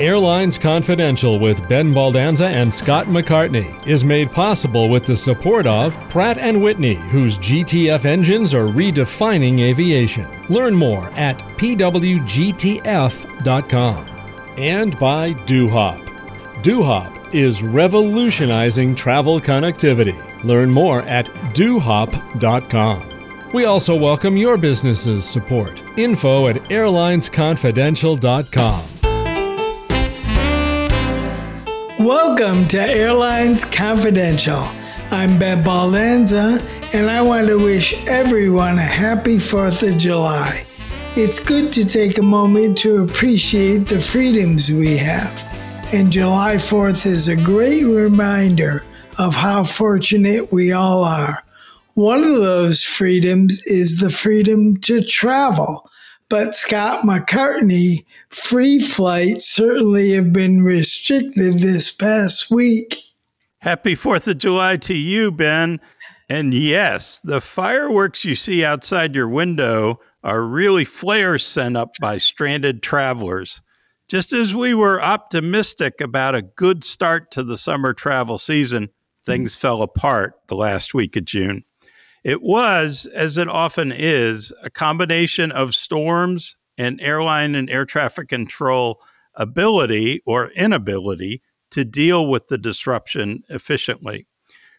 Airlines Confidential with Ben Baldanza and Scott McCartney is made possible with the support of Pratt & Whitney, whose GTF engines are redefining aviation. Learn more at pwgtf.com. And by DoHop. DoHop is revolutionizing travel connectivity. Learn more at dohop.com. We also welcome your business's support. Info at airlinesconfidential.com. Welcome to Airlines Confidential. I'm Ben Baldanza, and I want to wish everyone a happy 4th of July. It's good to take a moment to appreciate the freedoms we have, and July 4th is a great reminder of how fortunate we all are. One of those freedoms is the freedom to travel. But Scott McCartney, free flights certainly have been restricted this past week. Happy 4th of July to you, Ben. And yes, the fireworks you see outside your window are really flares sent up by stranded travelers. Just as we were optimistic about a good start to the summer travel season, things fell apart the last week of June. It was, as it often is, a combination of storms and airline and air traffic control ability or inability to deal with the disruption efficiently.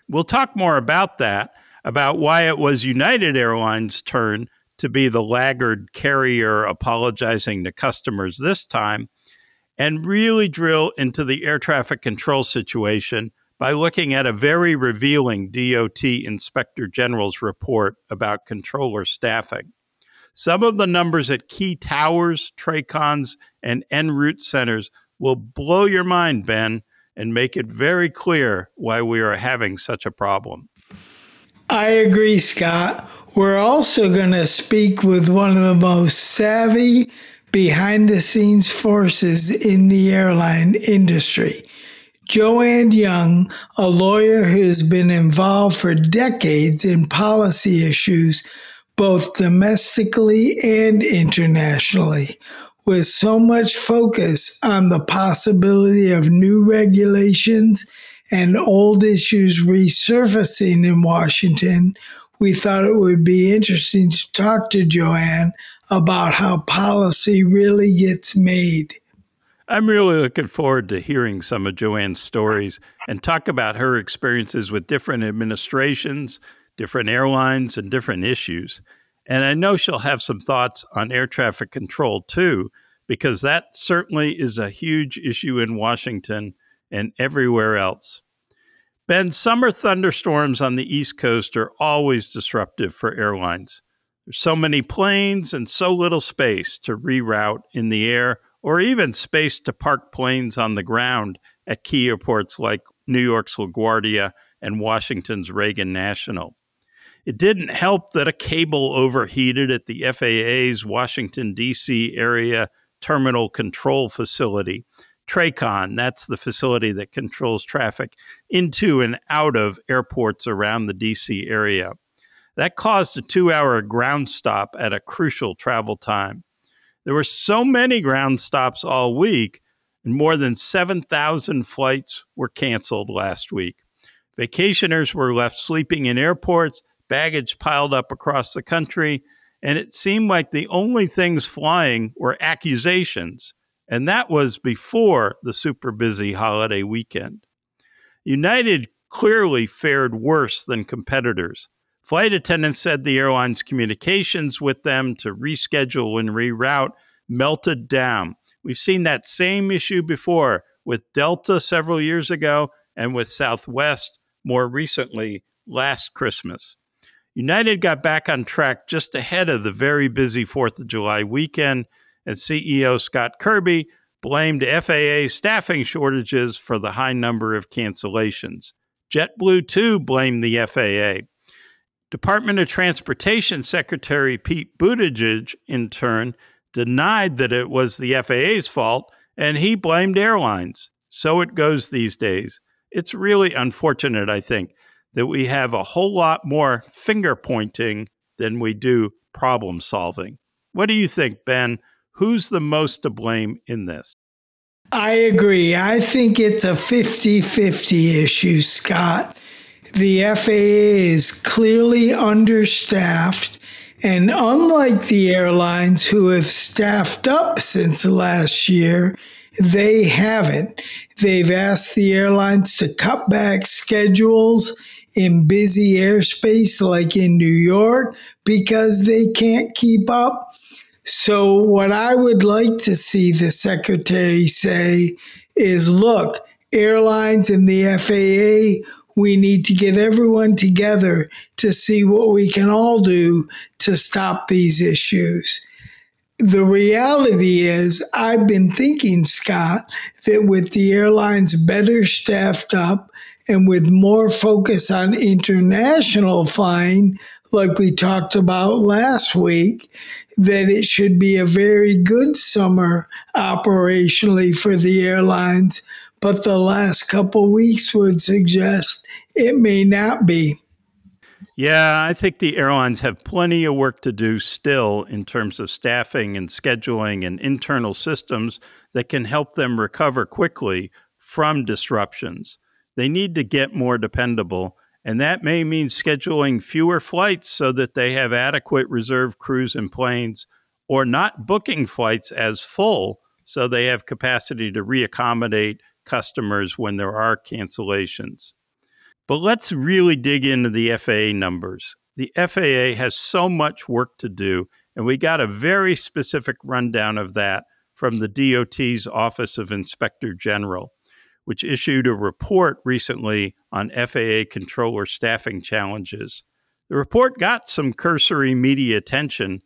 We'll talk more about that, about why it was United Airlines' turn to be the laggard carrier apologizing to customers this time, and really drill into the air traffic control situation by looking at a very revealing DOT Inspector General's report about controller staffing. Some of the numbers at key towers, TRACONs, and en route centers will blow your mind, Ben, and make it very clear why we are having such a problem. I agree, Scott. We're also going to speak with one of the most savvy behind the scenes forces in the airline industry. Joanne Young, a lawyer who has been involved for decades in policy issues, both domestically and internationally, with so much focus on the possibility of new regulations and old issues resurfacing in Washington, we thought it would be interesting to talk to Joanne about how policy really gets made. I'm really looking forward to hearing some of Joanne's stories and talk about her experiences with different administrations, different airlines, and different issues. And I know she'll have some thoughts on air traffic control too, because that certainly is a huge issue in Washington and everywhere else. Ben, summer thunderstorms on the East Coast are always disruptive for airlines. There's so many planes and so little space to reroute in the air or even space to park planes on the ground at key airports like New York's LaGuardia and Washington's Reagan National. It didn't help that a cable overheated at the FAA's Washington, D.C. area terminal control facility. TRACON, that's the facility that controls traffic into and out of airports around the DC area. That caused a two hour ground stop at a crucial travel time. There were so many ground stops all week, and more than 7,000 flights were canceled last week. Vacationers were left sleeping in airports, baggage piled up across the country, and it seemed like the only things flying were accusations. And that was before the super busy holiday weekend. United clearly fared worse than competitors. Flight attendants said the airline's communications with them to reschedule and reroute melted down. We've seen that same issue before with Delta several years ago and with Southwest more recently last Christmas. United got back on track just ahead of the very busy 4th of July weekend, and CEO Scott Kirby blamed FAA staffing shortages for the high number of cancellations. JetBlue, too, blamed the FAA. Department of Transportation Secretary Pete Buttigieg, in turn, denied that it was the FAA's fault and he blamed airlines. So it goes these days. It's really unfortunate, I think, that we have a whole lot more finger pointing than we do problem solving. What do you think, Ben? Who's the most to blame in this? I agree. I think it's a 50 50 issue, Scott. The FAA is clearly understaffed, and unlike the airlines who have staffed up since last year, they haven't. They've asked the airlines to cut back schedules in busy airspace like in New York because they can't keep up. So, what I would like to see the secretary say is look, airlines and the FAA, we need to get everyone together to see what we can all do to stop these issues. The reality is, I've been thinking, Scott, that with the airlines better staffed up and with more focus on international flying, like we talked about last week, that it should be a very good summer operationally for the airlines. But the last couple weeks would suggest it may not be. Yeah, I think the airlines have plenty of work to do still in terms of staffing and scheduling and internal systems that can help them recover quickly from disruptions. They need to get more dependable and that may mean scheduling fewer flights so that they have adequate reserve crews and planes, or not booking flights as full so they have capacity to reaccommodate customers when there are cancellations. But let's really dig into the FAA numbers. The FAA has so much work to do, and we got a very specific rundown of that from the DOT's Office of Inspector General which issued a report recently on FAA controller staffing challenges. The report got some cursory media attention,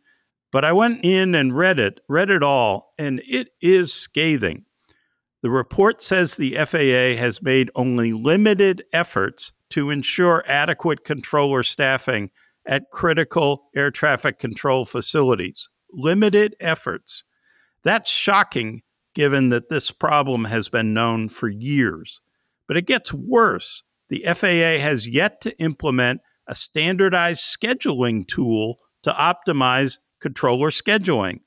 but I went in and read it, read it all, and it is scathing. The report says the FAA has made only limited efforts to ensure adequate controller staffing at critical air traffic control facilities. Limited efforts. That's shocking given that this problem has been known for years. But it gets worse. The FAA has yet to implement a standardized scheduling tool to optimize controller scheduling.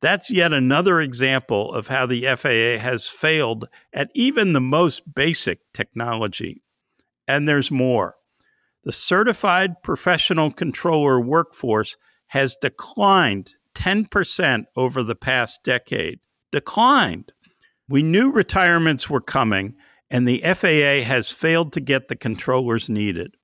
That's yet another example of how the FAA has failed at even the most basic technology. And there's more. The certified professional controller workforce has declined 10% over the past decade declined. We knew retirements were coming, and the FAA has failed to get the controllers needed.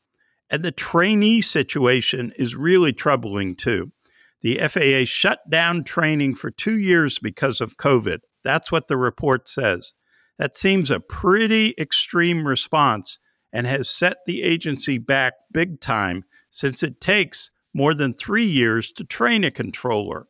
And the trainee situation is really troubling too. The FAA shut down training for two years because of COVID. That's what the report says. That seems a pretty extreme response and has set the agency back big time since it takes more than three years to train a controller.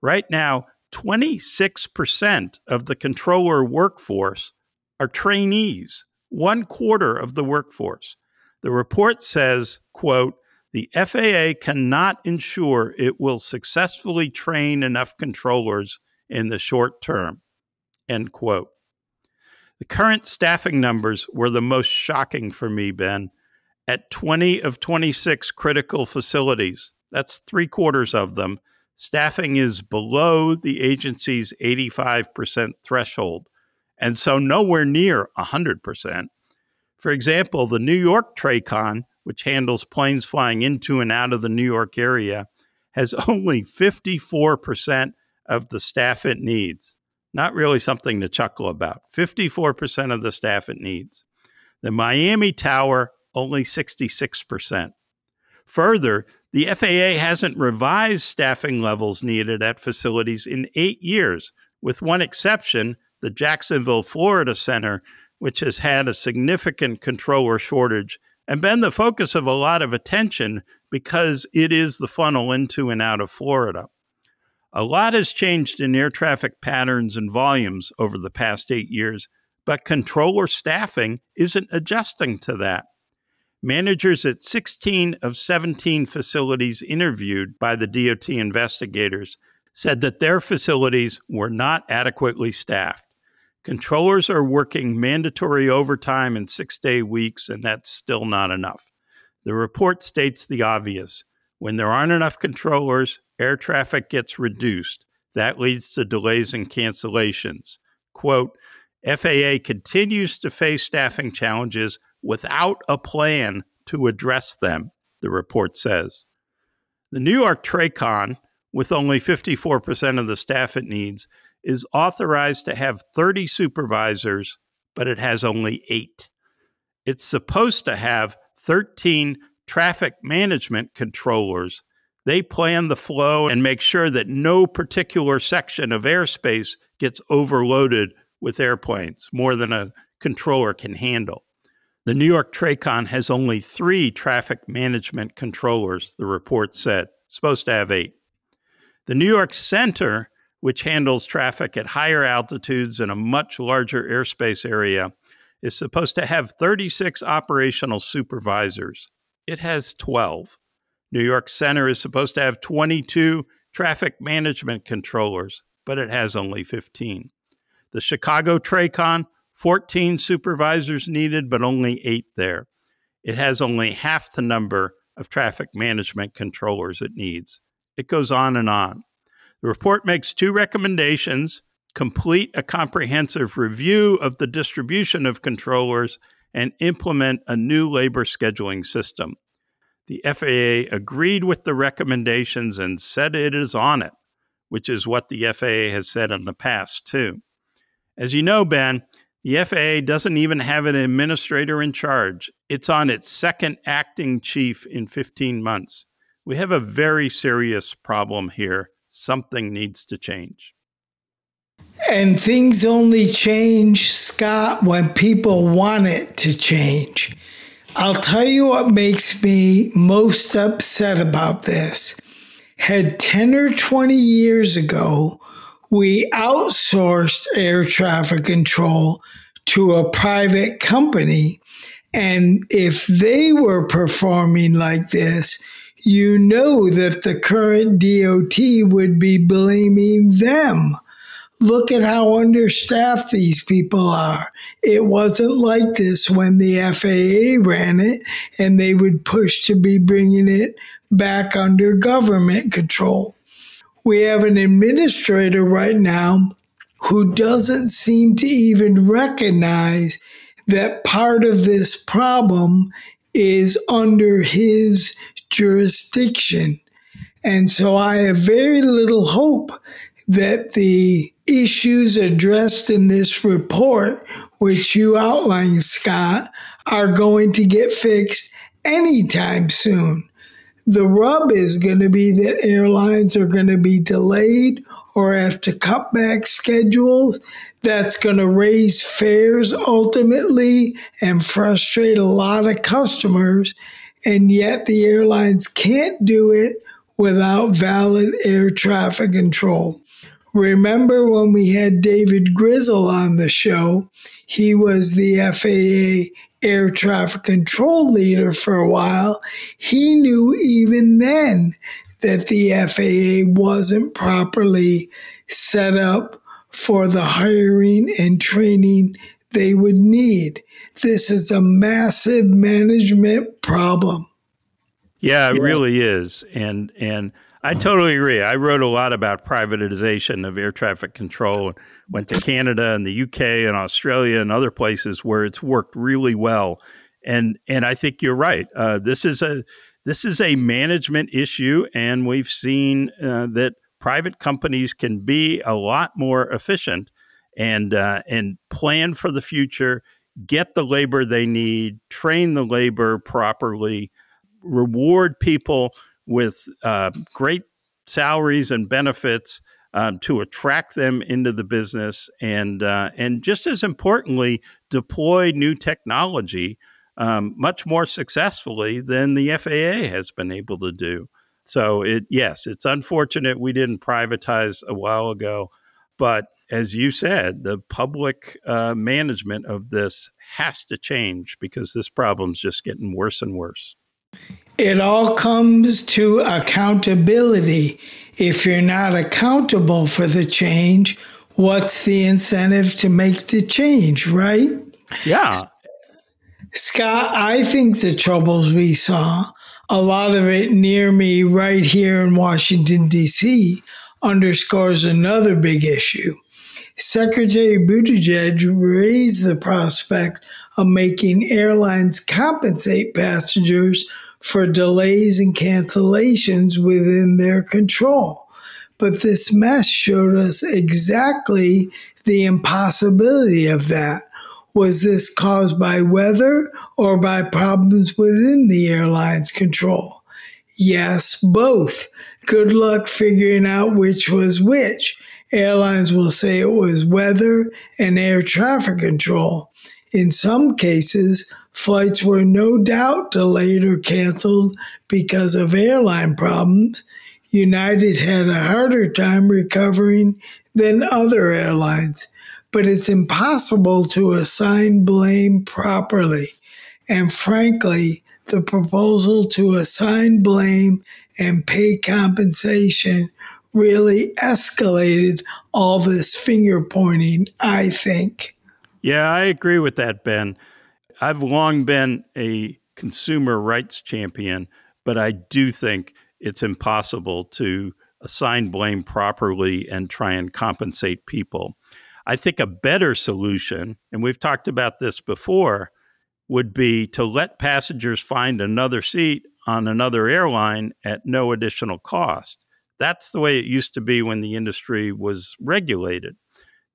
Right now, 26% of the controller workforce are trainees, one quarter of the workforce. The report says, quote, the FAA cannot ensure it will successfully train enough controllers in the short term, end quote. The current staffing numbers were the most shocking for me, Ben. At 20 of 26 critical facilities, that's three quarters of them, staffing is below the agency's 85% threshold, and so nowhere near 100%. For example, the New York TRACON, which handles planes flying into and out of the New York area, has only 54% of the staff it needs. Not really something to chuckle about. 54% of the staff it needs. The Miami Tower, only 66%. Further, the FAA hasn't revised staffing levels needed at facilities in eight years, with one exception, the Jacksonville, Florida Center, which has had a significant controller shortage and been the focus of a lot of attention because it is the funnel into and out of Florida. A lot has changed in air traffic patterns and volumes over the past eight years, but controller staffing isn't adjusting to that. Managers at 16 of 17 facilities interviewed by the DOT investigators said that their facilities were not adequately staffed. Controllers are working mandatory overtime and six day weeks, and that's still not enough. The report states the obvious when there aren't enough controllers, air traffic gets reduced. That leads to delays and cancellations. Quote, FAA continues to face staffing challenges without a plan to address them, the report says. The New York TRACON, with only 54% of the staff it needs, is authorized to have 30 supervisors, but it has only eight. It's supposed to have 13 traffic management controllers. They plan the flow and make sure that no particular section of airspace gets overloaded with airplanes, more than a controller can handle. The New York TRACON has only three traffic management controllers, the report said, supposed to have eight. The New York Center, which handles traffic at higher altitudes in a much larger airspace area, is supposed to have 36 operational supervisors. It has 12. New York Center is supposed to have 22 traffic management controllers, but it has only 15. The Chicago TRACON 14 supervisors needed, but only eight there. It has only half the number of traffic management controllers it needs. It goes on and on. The report makes two recommendations complete a comprehensive review of the distribution of controllers and implement a new labor scheduling system. The FAA agreed with the recommendations and said it is on it, which is what the FAA has said in the past, too. As you know, Ben, the FAA doesn't even have an administrator in charge. It's on its second acting chief in 15 months. We have a very serious problem here. Something needs to change. And things only change, Scott, when people want it to change. I'll tell you what makes me most upset about this. Had 10 or 20 years ago, we outsourced air traffic control to a private company. And if they were performing like this, you know that the current DOT would be blaming them. Look at how understaffed these people are. It wasn't like this when the FAA ran it, and they would push to be bringing it back under government control. We have an administrator right now who doesn't seem to even recognize that part of this problem is under his jurisdiction. And so I have very little hope that the issues addressed in this report, which you outlined, Scott, are going to get fixed anytime soon. The rub is going to be that airlines are going to be delayed or have to cut back schedules. That's going to raise fares ultimately and frustrate a lot of customers. And yet the airlines can't do it without valid air traffic control. Remember when we had David Grizzle on the show? He was the FAA air traffic control leader for a while, he knew even then that the FAA wasn't properly set up for the hiring and training they would need. This is a massive management problem. Yeah, it yeah. really is. And and I totally agree. I wrote a lot about privatization of air traffic control and went to Canada and the UK and Australia and other places where it's worked really well. And and I think you're right. Uh, this is a this is a management issue, and we've seen uh, that private companies can be a lot more efficient and uh, and plan for the future, get the labor they need, train the labor properly, reward people with uh, great salaries and benefits um, to attract them into the business, and uh, and just as importantly, deploy new technology um, much more successfully than the FAA has been able to do. So it yes, it's unfortunate we didn't privatize a while ago, but as you said, the public uh, management of this has to change because this problem's just getting worse and worse. It all comes to accountability. If you're not accountable for the change, what's the incentive to make the change, right? Yeah. Scott, I think the troubles we saw, a lot of it near me right here in Washington, D.C., underscores another big issue. Secretary Buttigieg raised the prospect of making airlines compensate passengers for delays and cancellations within their control. But this mess showed us exactly the impossibility of that. Was this caused by weather or by problems within the airline's control? Yes, both. Good luck figuring out which was which. Airlines will say it was weather and air traffic control. In some cases, flights were no doubt delayed or canceled because of airline problems. United had a harder time recovering than other airlines, but it's impossible to assign blame properly. And frankly, the proposal to assign blame and pay compensation really escalated all this finger pointing, I think. Yeah, I agree with that, Ben. I've long been a consumer rights champion, but I do think it's impossible to assign blame properly and try and compensate people. I think a better solution, and we've talked about this before, would be to let passengers find another seat on another airline at no additional cost. That's the way it used to be when the industry was regulated.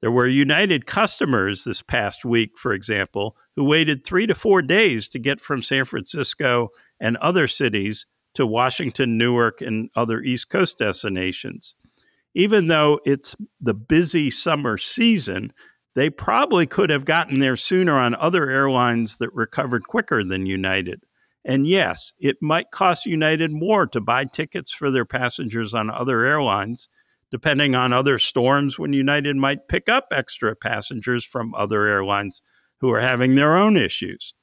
There were United customers this past week, for example, who waited three to four days to get from San Francisco and other cities to Washington, Newark, and other East Coast destinations. Even though it's the busy summer season, they probably could have gotten there sooner on other airlines that recovered quicker than United. And yes, it might cost United more to buy tickets for their passengers on other airlines, depending on other storms when United might pick up extra passengers from other airlines who are having their own issues.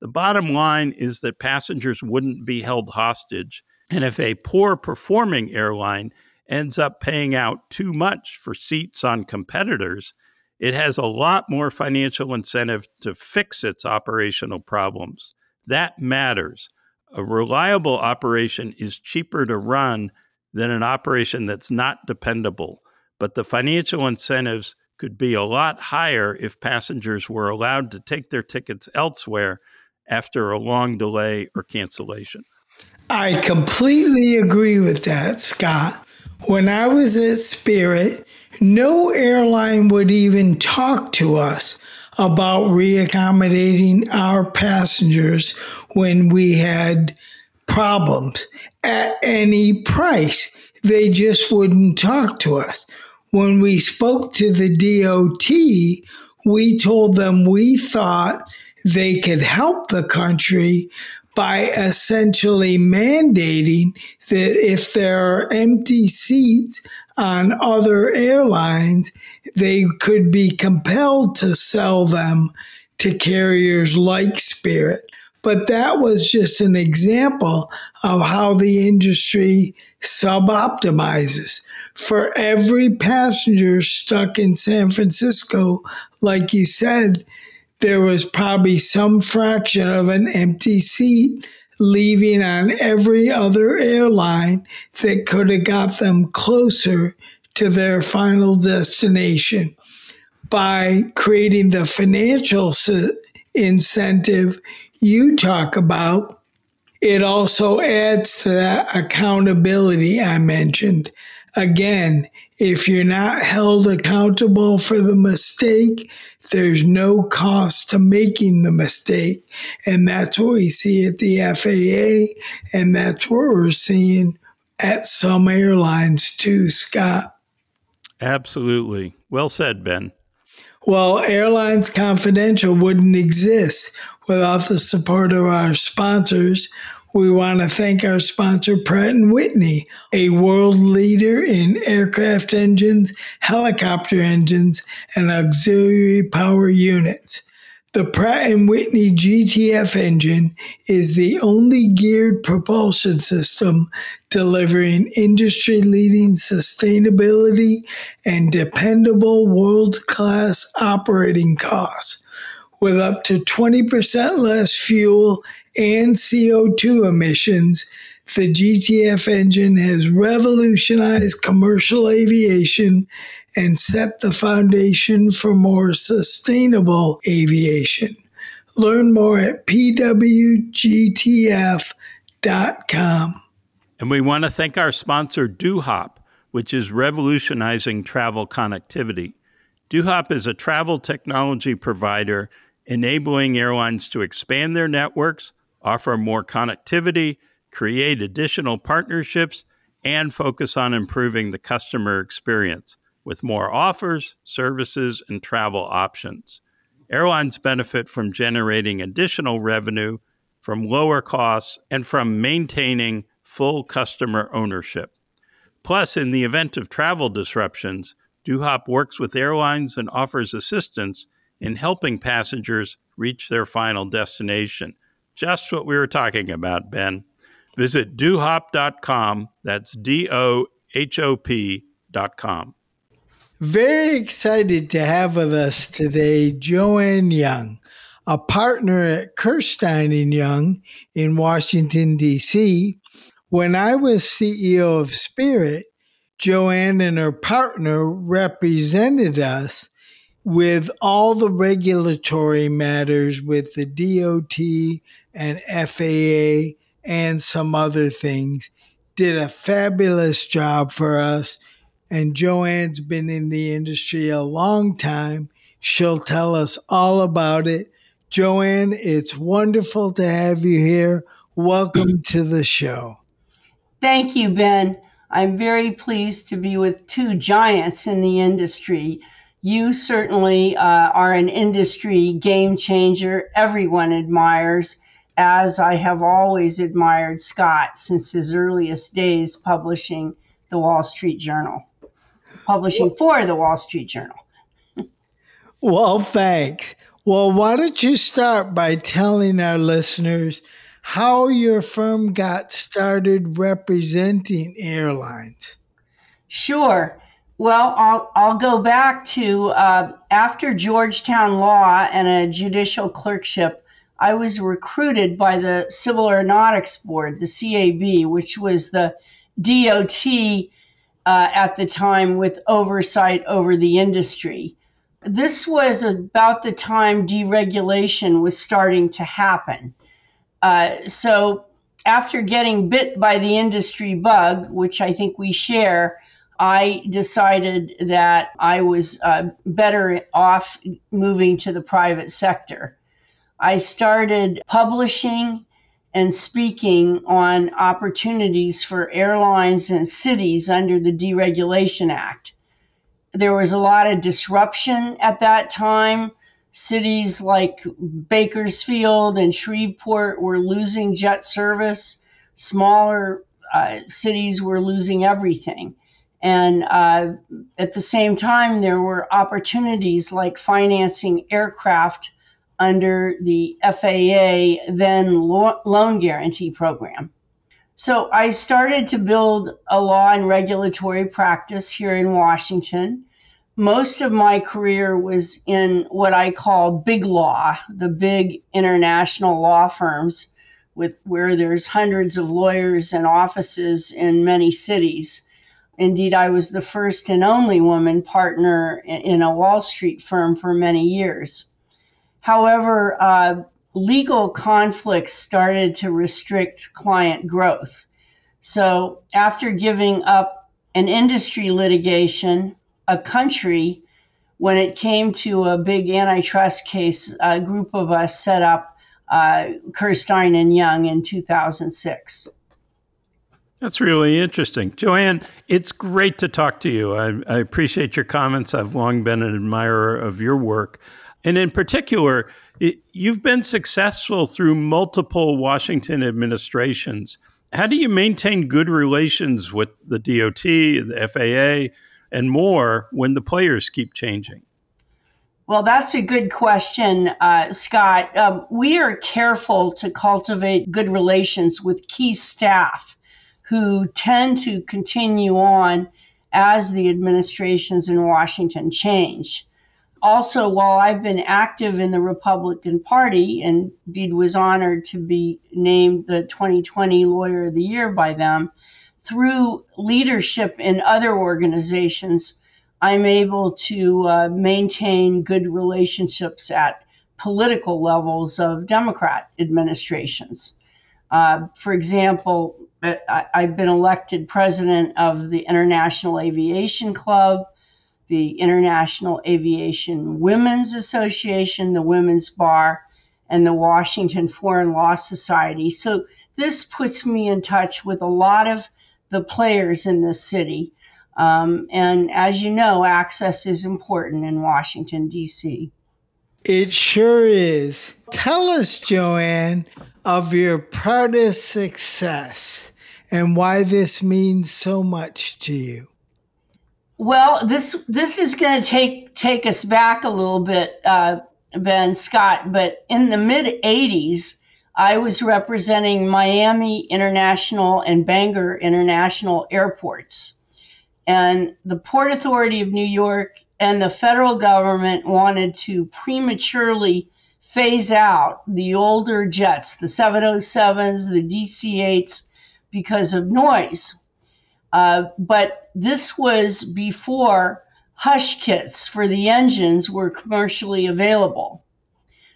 The bottom line is that passengers wouldn't be held hostage. And if a poor performing airline ends up paying out too much for seats on competitors, it has a lot more financial incentive to fix its operational problems. That matters. A reliable operation is cheaper to run than an operation that's not dependable, but the financial incentives could be a lot higher if passengers were allowed to take their tickets elsewhere after a long delay or cancellation. I completely agree with that, Scott. When I was at Spirit, no airline would even talk to us about reaccommodating our passengers when we had problems at any price. They just wouldn't talk to us. When we spoke to the DOT, we told them we thought they could help the country by essentially mandating that if there are empty seats on other airlines, they could be compelled to sell them to carriers like Spirit. But that was just an example of how the industry suboptimizes. For every passenger stuck in San Francisco, like you said, there was probably some fraction of an empty seat leaving on every other airline that could have got them closer to their final destination. By creating the financial incentive you talk about, it also adds to that accountability I mentioned. Again, if you're not held accountable for the mistake, there's no cost to making the mistake. And that's what we see at the FAA, and that's what we're seeing at some airlines too, Scott. Absolutely. Well said, Ben. Well, Airlines Confidential wouldn't exist without the support of our sponsors we want to thank our sponsor, Pratt & Whitney, a world leader in aircraft engines, helicopter engines, and auxiliary power units. The Pratt & Whitney GTF engine is the only geared propulsion system delivering industry-leading sustainability and dependable world-class operating costs. With up to 20% less fuel and CO2 emissions The GTF engine has revolutionized commercial aviation and set the foundation for more sustainable aviation. Learn more at pwgtf.com. And we want to thank our sponsor, DoHop, which is revolutionizing travel connectivity. DoHop is a travel technology provider enabling airlines to expand their networks, offer more connectivity, create additional partnerships, and focus on improving the customer experience with more offers, services, and travel options. Airlines benefit from generating additional revenue, from lower costs, and from maintaining full customer ownership. Plus, in the event of travel disruptions, DoHop works with airlines and offers assistance in helping passengers reach their final destination. Just what we were talking about, Ben. Visit dohop.com. That's D O H O P.com. Very excited to have with us today Joanne Young, a partner at Kirstein and Young in Washington, D.C. When I was CEO of Spirit, Joanne and her partner represented us with all the regulatory matters with the DOT and FAA and some other things. Did a fabulous job for us and Joanne's been in the industry a long time. She'll tell us all about it. Joanne, it's wonderful to have you here. Welcome to the show. Thank you, Ben. I'm very pleased to be with two giants in the industry. You certainly uh, are an industry game changer everyone admires, as I have always admired Scott since his earliest days publishing the Wall Street Journal publishing for the Wall Street Journal. well, thanks. Well, why don't you start by telling our listeners how your firm got started representing airlines? Sure. Well, I'll, I'll go back to uh, after Georgetown Law and a judicial clerkship. I was recruited by the Civil Aeronautics Board, the CAB, which was the DOT uh, at the time with oversight over the industry. This was about the time deregulation was starting to happen. Uh, so, after getting bit by the industry bug, which I think we share, I decided that I was uh, better off moving to the private sector. I started publishing and speaking on opportunities for airlines and cities under the Deregulation Act. There was a lot of disruption at that time. Cities like Bakersfield and Shreveport were losing jet service. Smaller uh, cities were losing everything. And uh, at the same time, there were opportunities like financing aircraft under the FAA then loan guarantee program. So I started to build a law and regulatory practice here in Washington. Most of my career was in what I call big law, the big international law firms with where there's hundreds of lawyers and offices in many cities. Indeed, I was the first and only woman partner in a Wall Street firm for many years. However, uh, legal conflicts started to restrict client growth. So, after giving up an industry litigation, a country, when it came to a big antitrust case, a group of us set up uh, Kirstein and Young in 2006. That's really interesting. Joanne, it's great to talk to you. I, I appreciate your comments. I've long been an admirer of your work. And in particular, it, you've been successful through multiple Washington administrations. How do you maintain good relations with the DOT, the FAA, and more when the players keep changing? Well, that's a good question, uh, Scott. Um, we are careful to cultivate good relations with key staff who tend to continue on as the administrations in Washington change also, while I've been active in the Republican Party and indeed was honored to be named the 2020 Lawyer of the Year by them, through leadership in other organizations, I'm able to uh, maintain good relationships at political levels of Democrat administrations. Uh, for example, I, have been elected president of the International Aviation Club, the International Aviation Women's Association, the Women's Bar, and the Washington Foreign Law Society. So this puts me in touch with a lot of the players in this city. Um, and as you know, access is important in Washington, D.C. It sure is. Tell us, Joanne, of your proudest success and why this means so much to you. Well, this this is going to take take us back a little bit, uh, Ben Scott. But in the mid '80s, I was representing Miami International and Bangor International airports, and the Port Authority of New York and the federal government wanted to prematurely phase out the older jets, the 707s, the DC 8s, because of noise. Uh, but this was before hush kits for the engines were commercially available.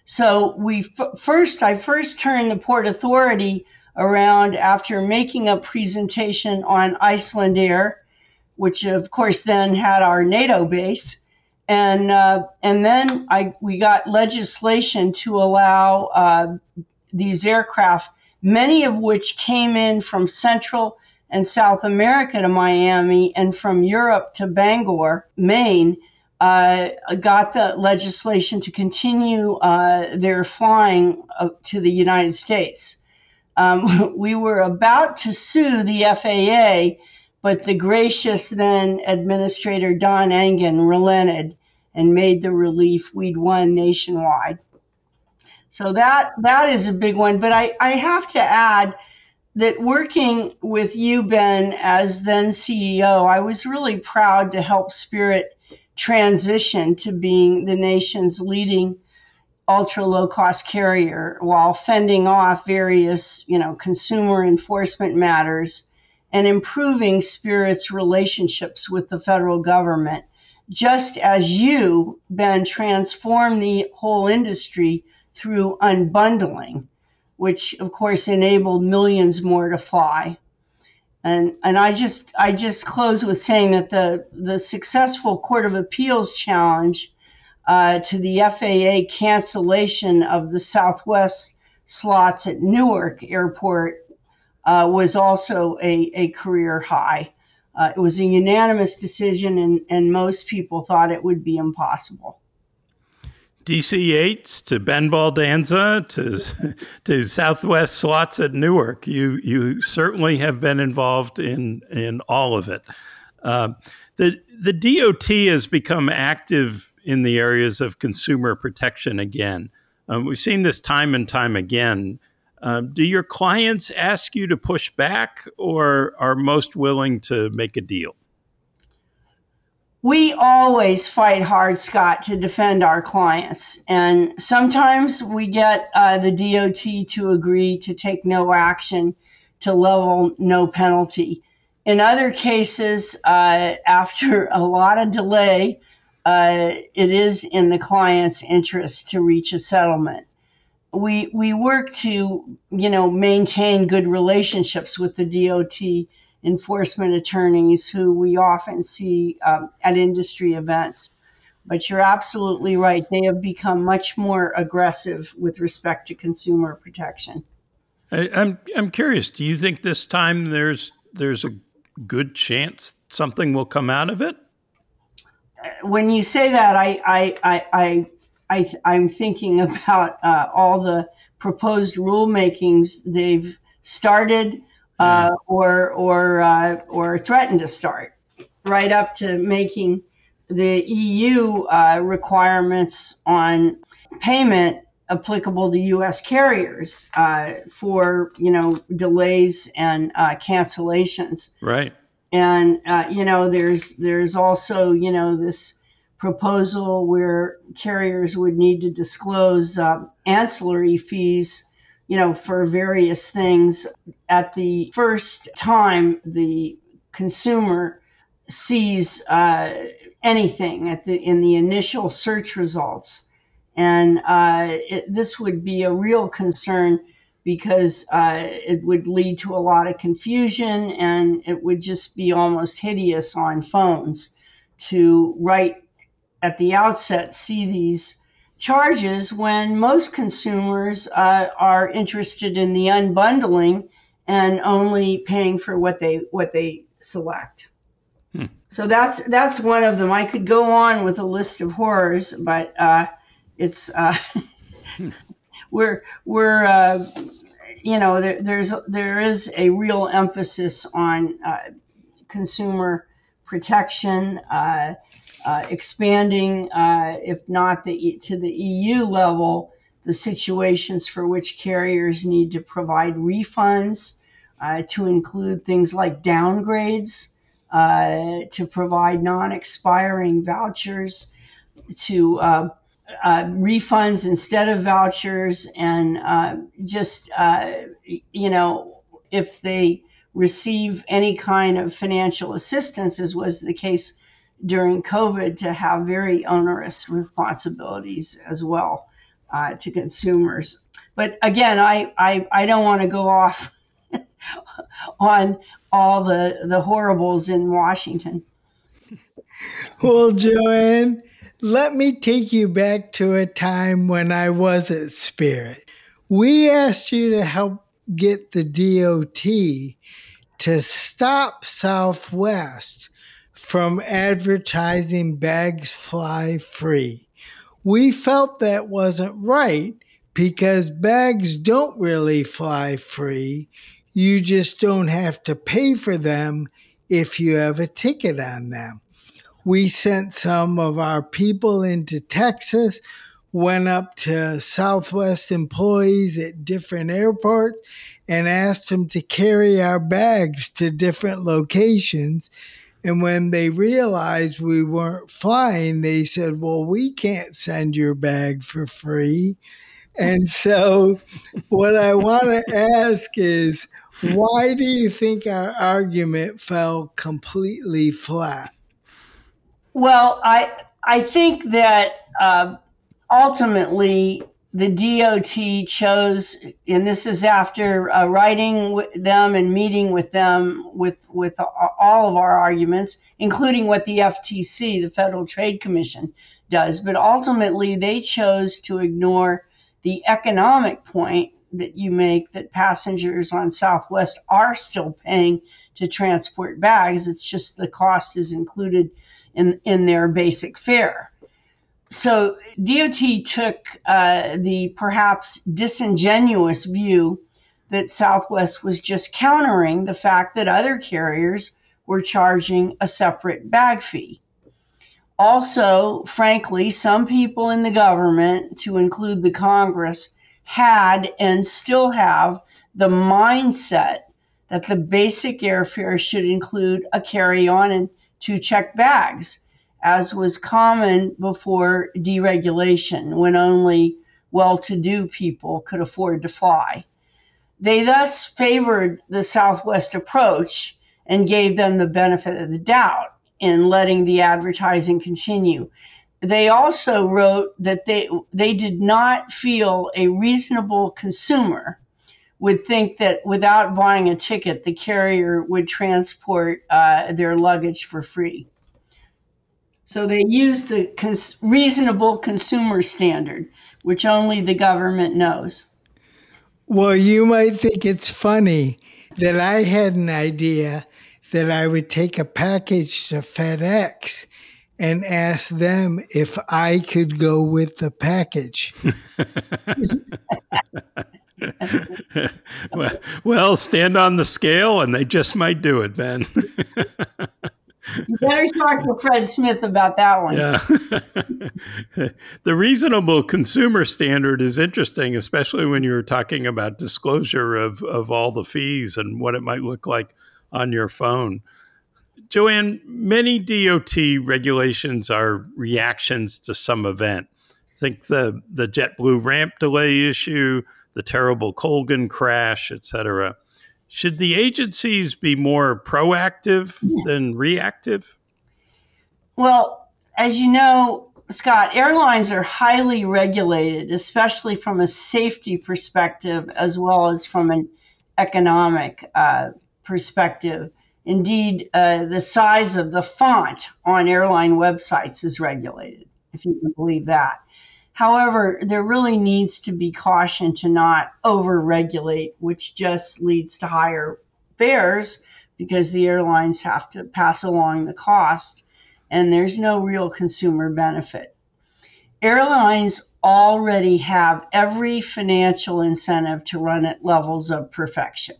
So we f- first, I first turned the Port Authority around after making a presentation on Iceland Air, which of course then had our NATO base. And, uh, and then I, we got legislation to allow uh, these aircraft, many of which came in from Central and South America to Miami and from Europe to Bangor, Maine, uh, got the legislation to continue uh, their flying to the United States. Um, we were about to sue the FAA but the gracious then administrator Don Engen relented and made the relief we'd won nationwide. So that that is a big one. But I, I have to add that working with you, Ben, as then CEO, I was really proud to help Spirit transition to being the nation's leading ultra low cost carrier while fending off various, you know, consumer enforcement matters and improving Spirit's relationships with the federal government, just as you, Ben, transformed the whole industry through unbundling, which of course enabled millions more to fly. And, and I just I just close with saying that the the successful Court of Appeals challenge uh, to the FAA cancellation of the Southwest slots at Newark Airport uh, was also a, a career high. Uh, it was a unanimous decision, and, and most people thought it would be impossible. DC 8s to Ben Baldanza to, to Southwest slots at Newark. You, you certainly have been involved in, in all of it. Uh, the, the DOT has become active in the areas of consumer protection again. Um, we've seen this time and time again. Um, do your clients ask you to push back or are most willing to make a deal? We always fight hard, Scott, to defend our clients. And sometimes we get uh, the DOT to agree to take no action, to level no penalty. In other cases, uh, after a lot of delay, uh, it is in the client's interest to reach a settlement we we work to you know maintain good relationships with the DOT enforcement attorneys who we often see um, at industry events. But you're absolutely right; they have become much more aggressive with respect to consumer protection. I, I'm I'm curious. Do you think this time there's there's a good chance something will come out of it? When you say that, I I I, I I, am thinking about uh, all the proposed rulemakings they've started uh, or or uh, or threatened to start, right up to making the EU uh, requirements on payment applicable to U.S. carriers uh, for you know delays and uh, cancellations. Right. And you know, there's there's also you know this proposal where carriers would need to disclose uh, ancillary fees, you know, for various things. At the first time the consumer sees uh, anything at the in the initial search results, and uh, it, this would be a real concern because uh, it would lead to a lot of confusion and it would just be almost hideous on phones to write at the outset see these charges when most consumers uh, are interested in the unbundling and only paying for what they what they select. Hmm. So that's that's one of them. I could go on with a list of horrors, but uh, it's uh, we're we're uh, you know there, there's there is a real emphasis on uh, consumer protection. Uh, expanding, uh, if not the, to the EU level, the situations for which carriers need to provide refunds, uh, to include things like downgrades, uh, to provide non expiring vouchers, to uh, refunds instead of vouchers, and just, you know, if they receive any kind of financial assistance, as was the case during COVID to have very onerous responsibilities as well uh, to consumers. But again, I, I, I don't want to go off on all the, the horribles in Washington. Well, Joanne, let me take you back to a time when I was at Spirit. We asked you to help get the DOT to stop Southwest from advertising bags fly free. We felt that wasn't right because bags don't really fly free. You just don't have to pay for them if you have a ticket on them. We sent some of our people into Texas, went up to Southwest employees at different airports, and asked them to carry our bags to different locations and when they realized we weren't flying, they said, Well, we can't send your bag for free. And so, what I want to ask is, why do you think our argument fell completely flat? Well, I I think that uh, ultimately the DOT chose, and this is after uh, writing with them and meeting with them with with all of our arguments, including what the FTC, the Federal Trade Commission, does. But ultimately, they chose to ignore the economic point that you make that passengers on Southwest are still paying to transport bags. It's just the cost is included in in their basic fare so DOT took uh, the perhaps disingenuous view that Southwest was just countering the fact that other carriers were charging a separate bag fee. Also, frankly, some people in the government, to include the Congress, had and still have the mindset that the basic airfare should include a carry on and two check bags as was common before deregulation, when only well to do people could afford to fly. They thus favored the Southwest approach and gave them the benefit of the doubt in letting the advertising continue. They also wrote that they, they did not feel a reasonable consumer would think that without buying a ticket, the carrier would transport uh, their luggage for free. So they use the cons- reasonable consumer standard, which only the government knows. Well, you might think it's funny that I had an idea that I would take a package to FedEx and ask them if I could go with the package. well, stand on the scale and they just might do it, Ben. You better talk to Fred Smith about that one. Yeah. the reasonable consumer standard is interesting, especially when you're talking about disclosure of, of all the fees and what it might look like on your phone. Joanne, many DOT regulations are reactions to some event. Think the the JetBlue ramp delay issue, the terrible Colgan crash, etc. Should the agencies be more proactive than reactive? Well, as you know, Scott, airlines are highly regulated, especially from a safety perspective as well as from an economic uh, perspective. Indeed, uh, the size of the font on airline websites is regulated, if you can believe that. However, there really needs to be caution to not over regulate, which just leads to higher fares because the airlines have to pass along the cost and there's no real consumer benefit. Airlines already have every financial incentive to run at levels of perfection,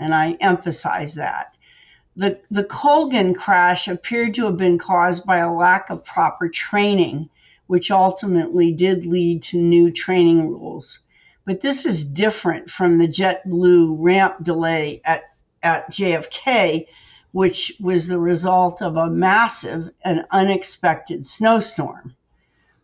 and I emphasize that. The, the Colgan crash appeared to have been caused by a lack of proper training, which ultimately did lead to new training rules. But this is different from the JetBlue ramp delay at, at JFK, which was the result of a massive and unexpected snowstorm.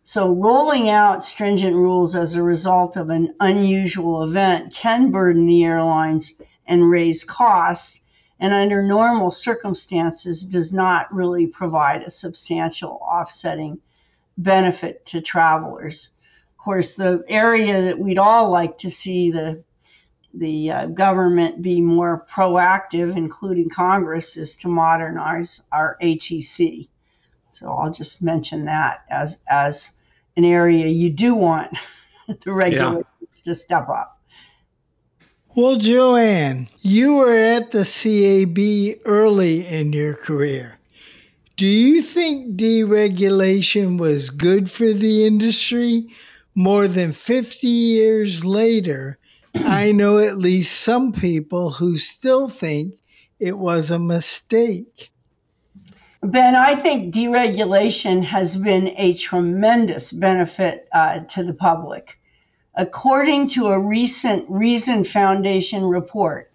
So, rolling out stringent rules as a result of an unusual event can burden the airlines and raise costs, and under normal circumstances, does not really provide a substantial offsetting benefit to travelers. Of course, the area that we'd all like to see the the uh, government be more proactive, including Congress, is to modernize our ATC. So I'll just mention that as as an area you do want the regulators yeah. to step up. Well, Joanne, you were at the CAB early in your career. Do you think deregulation was good for the industry? More than 50 years later, I know at least some people who still think it was a mistake. Ben, I think deregulation has been a tremendous benefit uh, to the public. According to a recent Reason Foundation report,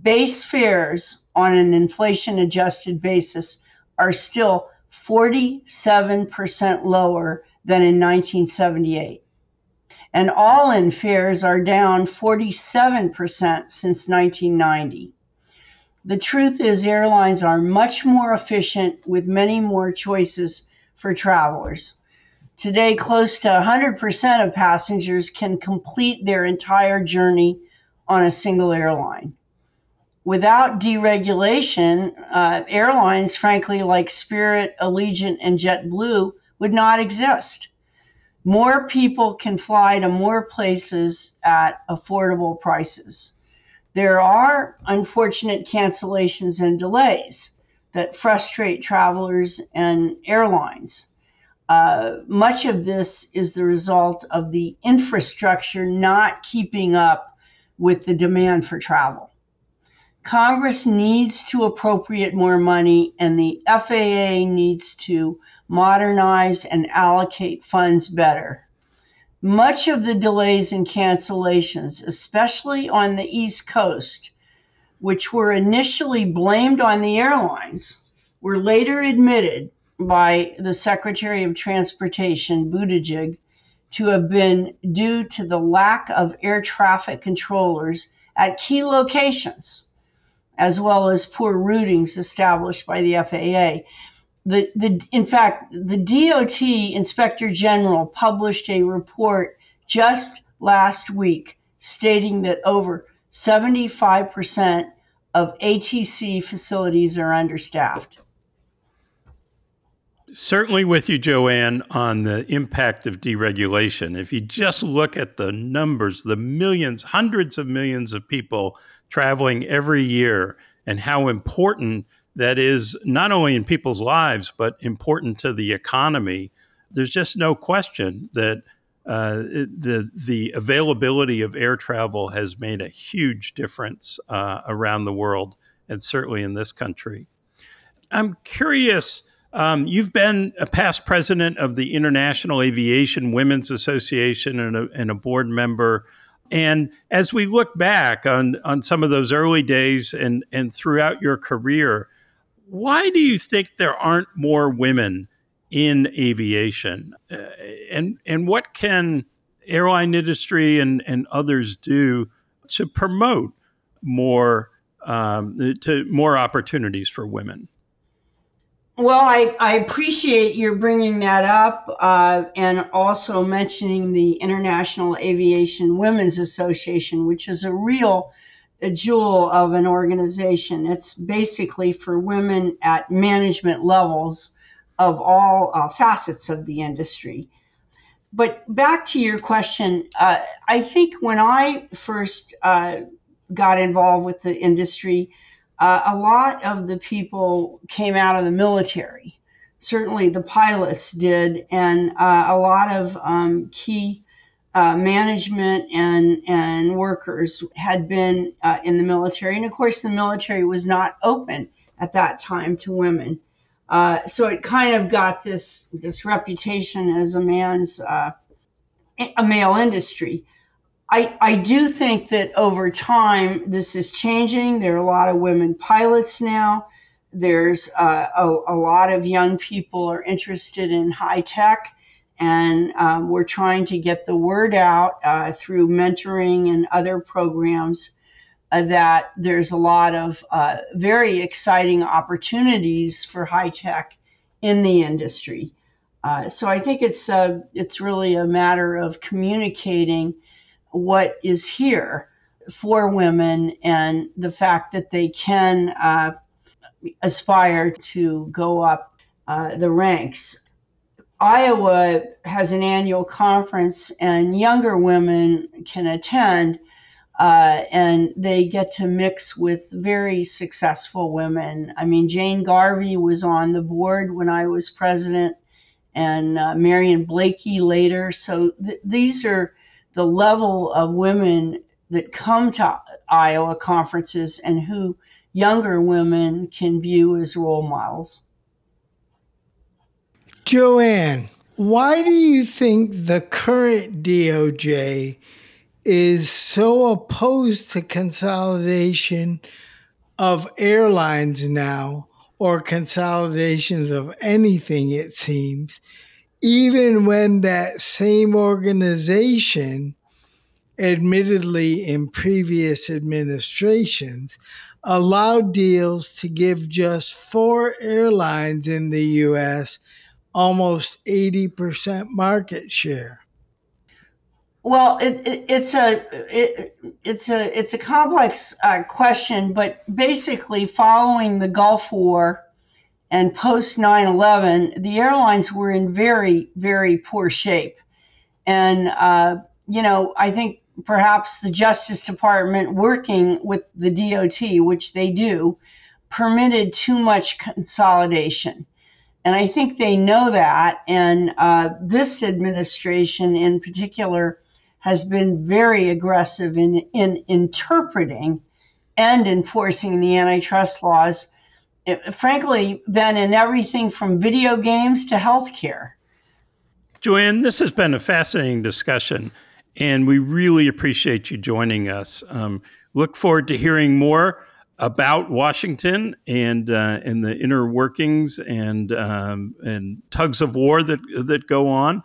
base fares on an inflation adjusted basis are still 47% lower than in 1978 and all in fares are down 47% since 1990. The truth is, airlines are much more efficient with many more choices for travelers. Today, close to 100% of passengers can complete their entire journey on a single airline. Without deregulation, uh, airlines, frankly, like Spirit, Allegiant, and JetBlue, would not exist more people can fly to more places at affordable prices. There are unfortunate cancellations and delays that frustrate travelers and airlines. Uh, much of this is the result of the infrastructure not keeping up with the demand for travel. Congress needs to appropriate more money, and the FAA needs to modernize, and allocate funds better. Much of the delays and cancellations, especially on the East Coast, which were initially blamed on the airlines, were later admitted by the Secretary of Transportation, Buttigieg, to have been due to the lack of air traffic controllers at key locations, as well as poor routings established by the FAA the, the in fact the DOT Inspector General published a report just last week stating that over 75% of ATC facilities are understaffed. Certainly with you, Joanne, on the impact of deregulation. If you just look at the numbers, the millions, hundreds of millions of people traveling every year, and how important that is not only in people's lives, but important to the economy. There's just no question that uh, the the availability of air travel has made a huge difference uh, around the world, and certainly in this country. I'm curious. Um, you've been a past president of the International Aviation Women's Association and a, and a board member. And as we look back on on some of those early days and and throughout your career, Why do you think there aren't more women in aviation? Uh, and, and what can airline industry and, and others do to promote more um, to more opportunities for women? Well, I, I appreciate your bringing that up uh, and also mentioning the International Aviation Women's Association, which is a real a jewel of an organization. It's basically for women at management levels of all uh, facets of the industry. But back to your question, uh, I think when I first uh, got involved with the industry, uh, a lot of the people came out of the military. Certainly, the pilots did, and uh, a lot of um, key uh, management and and workers had been uh, in the military, and of course, the military was not open at that time to women. Uh, so it kind of got this this reputation as a man's uh, a male industry. I, I do think that over time this is changing. There are a lot of women pilots now. There's uh, a, a, lot of young people are interested in high tech, and um, we're trying to get the word out uh, through mentoring and other programs uh, that there's a lot of uh, very exciting opportunities for high tech in the industry. Uh, so I think it's uh, it's really a matter of communicating what is here for women and the fact that they can uh, aspire to go up uh, the ranks. IAWA has an annual conference, and younger women can attend, uh, and they get to mix with very successful women. I mean, Jane Garvey was on the board when I was president, and uh, Marion Blakey later. So th- these are the level of women that come to IAWA conferences and who younger women can view as role models. Joanne, why do you think the current DOJ is so opposed to consolidation of airlines now, or consolidations of anything, it seems, even when that same organization, admittedly in previous administrations, allowed deals to give just four airlines in the US almost 80% market share. Well, it, it, it's a it, it's a it's a complex uh, question, but basically, following the Gulf War and post 9 11, the airlines were in very, very poor shape. And, uh, you know, I think perhaps the Justice Department, working with the DOT, which they do, permitted too much consolidation. And I think they know that. And uh, this administration in particular has been very aggressive in, in interpreting and enforcing the antitrust laws it, frankly, been in everything from video games to healthcare. Joanne, this has been a fascinating discussion, and we really appreciate you joining us. Um, look forward to hearing more about Washington and uh, and the inner workings and um, and tugs of war that that go on.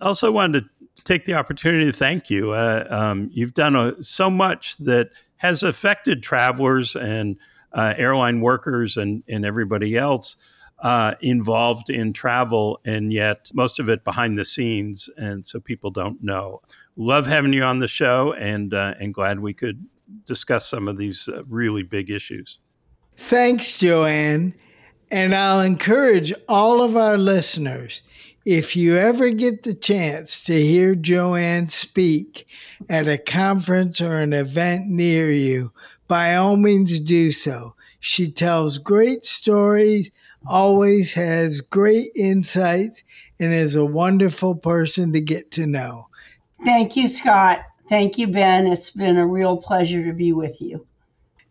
Also, wanted to take the opportunity to thank you. Uh, um, you've done a, so much that has affected travelers and uh, airline workers and, and everybody else uh, involved in travel, and yet most of it behind the scenes, and so people don't know. Love having you on the show, and uh, and glad we could discuss some of these uh, really big issues. Thanks, Joanne, and I'll encourage all of our listeners. If you ever get the chance to hear Joanne speak at a conference or an event near you, by all means do so. She tells great stories, always has great insights, and is a wonderful person to get to know. Thank you, Scott. Thank you, Ben. It's been a real pleasure to be with you.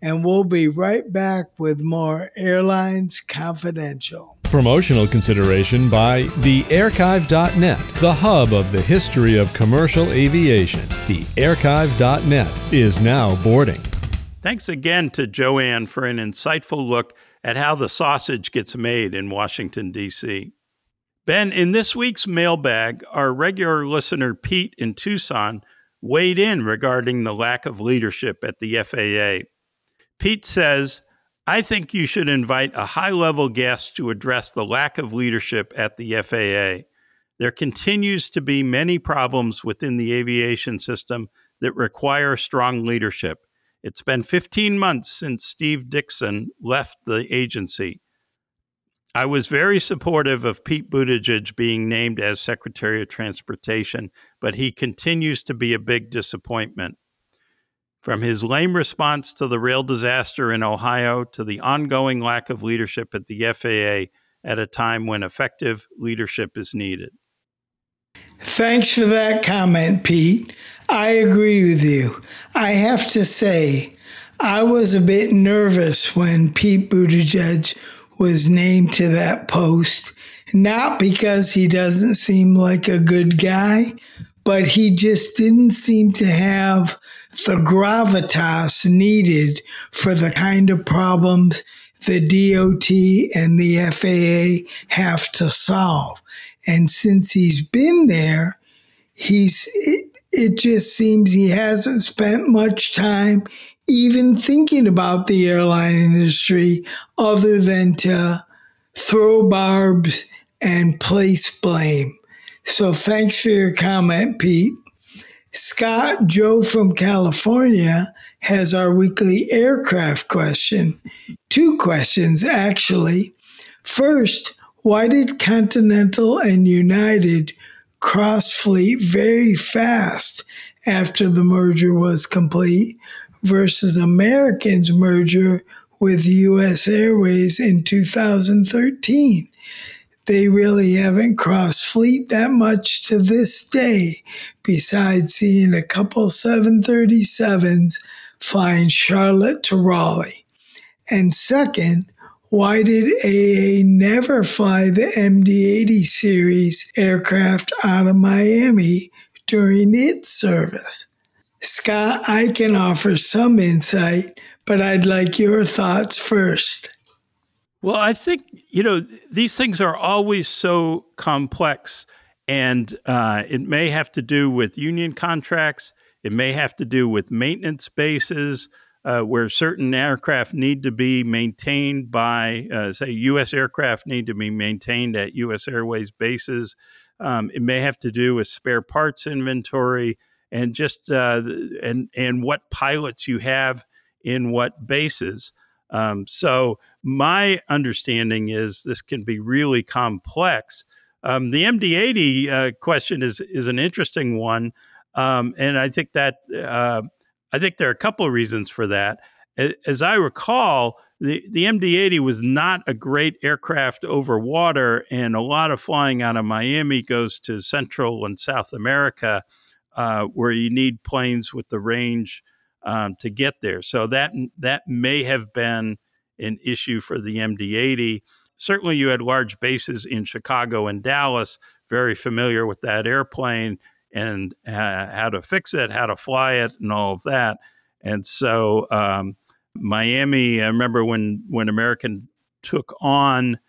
And we'll be right back with more Airlines Confidential. Promotional consideration by thearchive.net, the hub of the history of commercial aviation. Thearchive.net is now boarding. Thanks again to Joanne for an insightful look at how the sausage gets made in Washington, D.C. Ben, in this week's mailbag, our regular listener Pete in Tucson weighed in regarding the lack of leadership at the FAA. Pete says, I think you should invite a high level guest to address the lack of leadership at the FAA. There continues to be many problems within the aviation system that require strong leadership. It's been 15 months since Steve Dickson left the agency. I was very supportive of Pete Buttigieg being named as Secretary of Transportation, but he continues to be a big disappointment. From his lame response to the rail disaster in Ohio to the ongoing lack of leadership at the FAA at a time when effective leadership is needed. Thanks for that comment, Pete. I agree with you. I have to say, I was a bit nervous when Pete Buttigieg was named to that post, not because he doesn't seem like a good guy, but he just didn't seem to have the gravitas needed for the kind of problems the DOT and the FAA have to solve. And since he's been there, he's it, it just seems he hasn't spent much time even thinking about the airline industry other than to throw barbs and place blame. So thanks for your comment, Pete. Scott Joe from California has our weekly aircraft question. Two questions, actually. First, why did Continental and United cross fleet very fast after the merger was complete versus American's merger with US Airways in 2013? They really haven't crossed fleet that much to this day, besides seeing a couple 737s flying Charlotte to Raleigh. And second, why did AA never fly the MD 80 series aircraft out of Miami during its service? Scott, I can offer some insight, but I'd like your thoughts first. Well, I think, you know, these things are always so complex, and uh, it may have to do with union contracts, it may have to do with maintenance bases uh, where certain aircraft need to be maintained by, uh, say, U.S. aircraft need to be maintained at U.S. Airways bases. Um, it may have to do with spare parts inventory and just uh, and and what pilots you have in what bases. Um, so my understanding is this can be really complex. Um, the MD80 uh, question is is an interesting one, um, and I think that uh, I think there are a couple of reasons for that. As I recall, the, the MD 80 was not a great aircraft over water, and a lot of flying out of Miami goes to Central and South America, uh, where you need planes with the range um, to get there. So that, that may have been an issue for the MD 80. Certainly, you had large bases in Chicago and Dallas, very familiar with that airplane and uh, how to fix it, how to fly it, and all of that. And so um, Miami, I remember when when American took on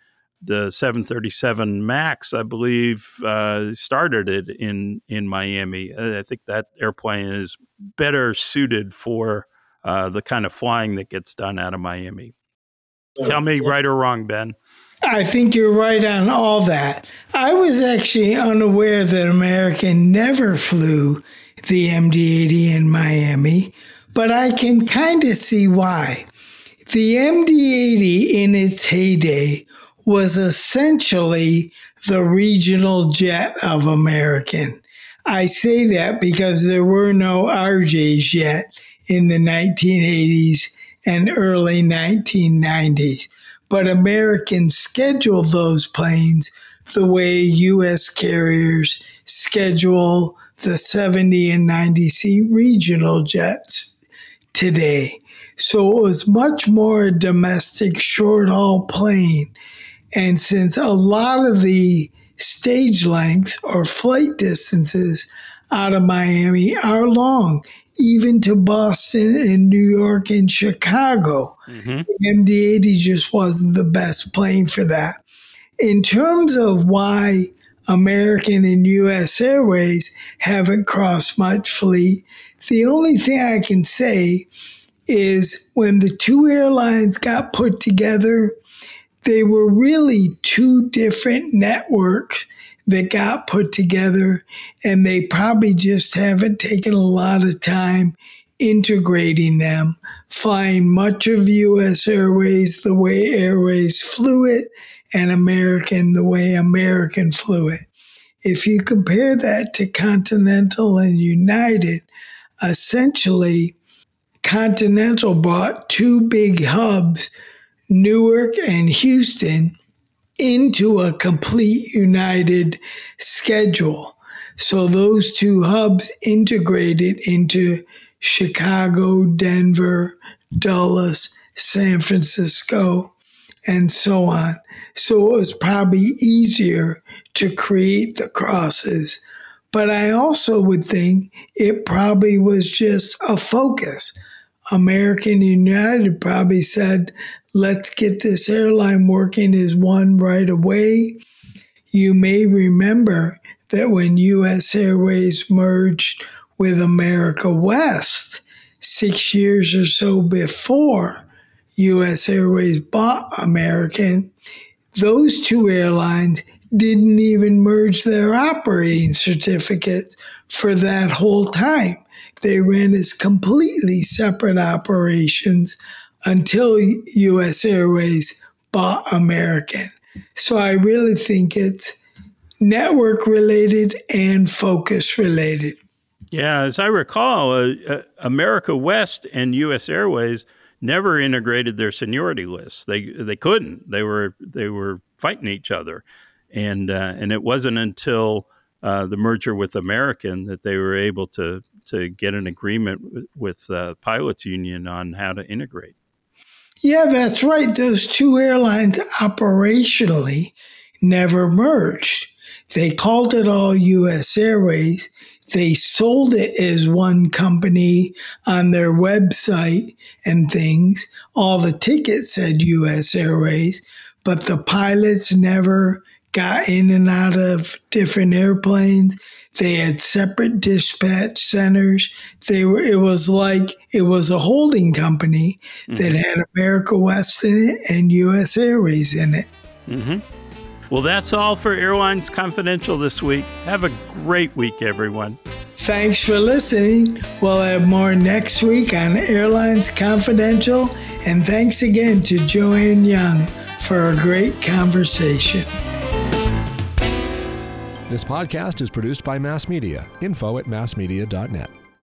the 737 Max, I believe, uh, started it in in Miami. I think that airplane is better suited for uh, the kind of flying that gets done out of Miami. Tell me right or wrong, Ben. I think you're right on all that. I was actually unaware that American never flew the MD 80 in Miami, but I can kind of see why. The MD 80 in its heyday was essentially the regional jet of American. I say that because there were no RJs yet in the 1980s and early 1990s but Americans schedule those planes the way U.S. carriers schedule the 70 and 90 seat regional jets today. So it was much more a domestic short haul plane. And since a lot of the stage lengths or flight distances out of Miami are long, even to Boston and New York and Chicago. Mm-hmm. MD 80 just wasn't the best plane for that. In terms of why American and US Airways haven't crossed much fleet, the only thing I can say is when the two airlines got put together, they were really two different networks that got put together, and they probably just haven't taken a lot of time integrating them, flying much of US Airways the way Airways flew it, and American the way American flew it. If you compare that to Continental and United, essentially, Continental bought two big hubs, Newark and Houston, into a complete united schedule. So those two hubs integrated into Chicago, Denver, Dulles, San Francisco, and so on. So it was probably easier to create the crosses. But I also would think it probably was just a focus. American United probably said, let's get this airline working as one right away. You may remember that when US Airways merged with America West six years or so before US Airways bought American, those two airlines didn't even merge their operating certificates for that whole time. They ran as completely separate operations until US Airways bought American. So I really think it's network related and focus related. Yeah, as I recall, uh, uh, America West and US Airways never integrated their seniority lists. They they couldn't. They were they were fighting each other, and uh, and it wasn't until uh, the merger with American that they were able to to get an agreement with, the uh, pilots union on how to integrate. Yeah, that's right. Those two airlines operationally never merged. They called it all U.S. Airways. They sold it as one company on their website and things. All the tickets said U.S. Airways, but the pilots never got in and out of different airplanes. They had separate dispatch centers. They were it was like it was a holding company mm-hmm. that had America West in it and US Airways in it. Mm-hmm. Well, that's all for Airlines Confidential this week. Have a great week, everyone. Thanks for listening. We'll have more next week on Airlines Confidential. And thanks again to Joanne Young for a great conversation. This podcast is produced by Mass Media. Info at massmedia.net.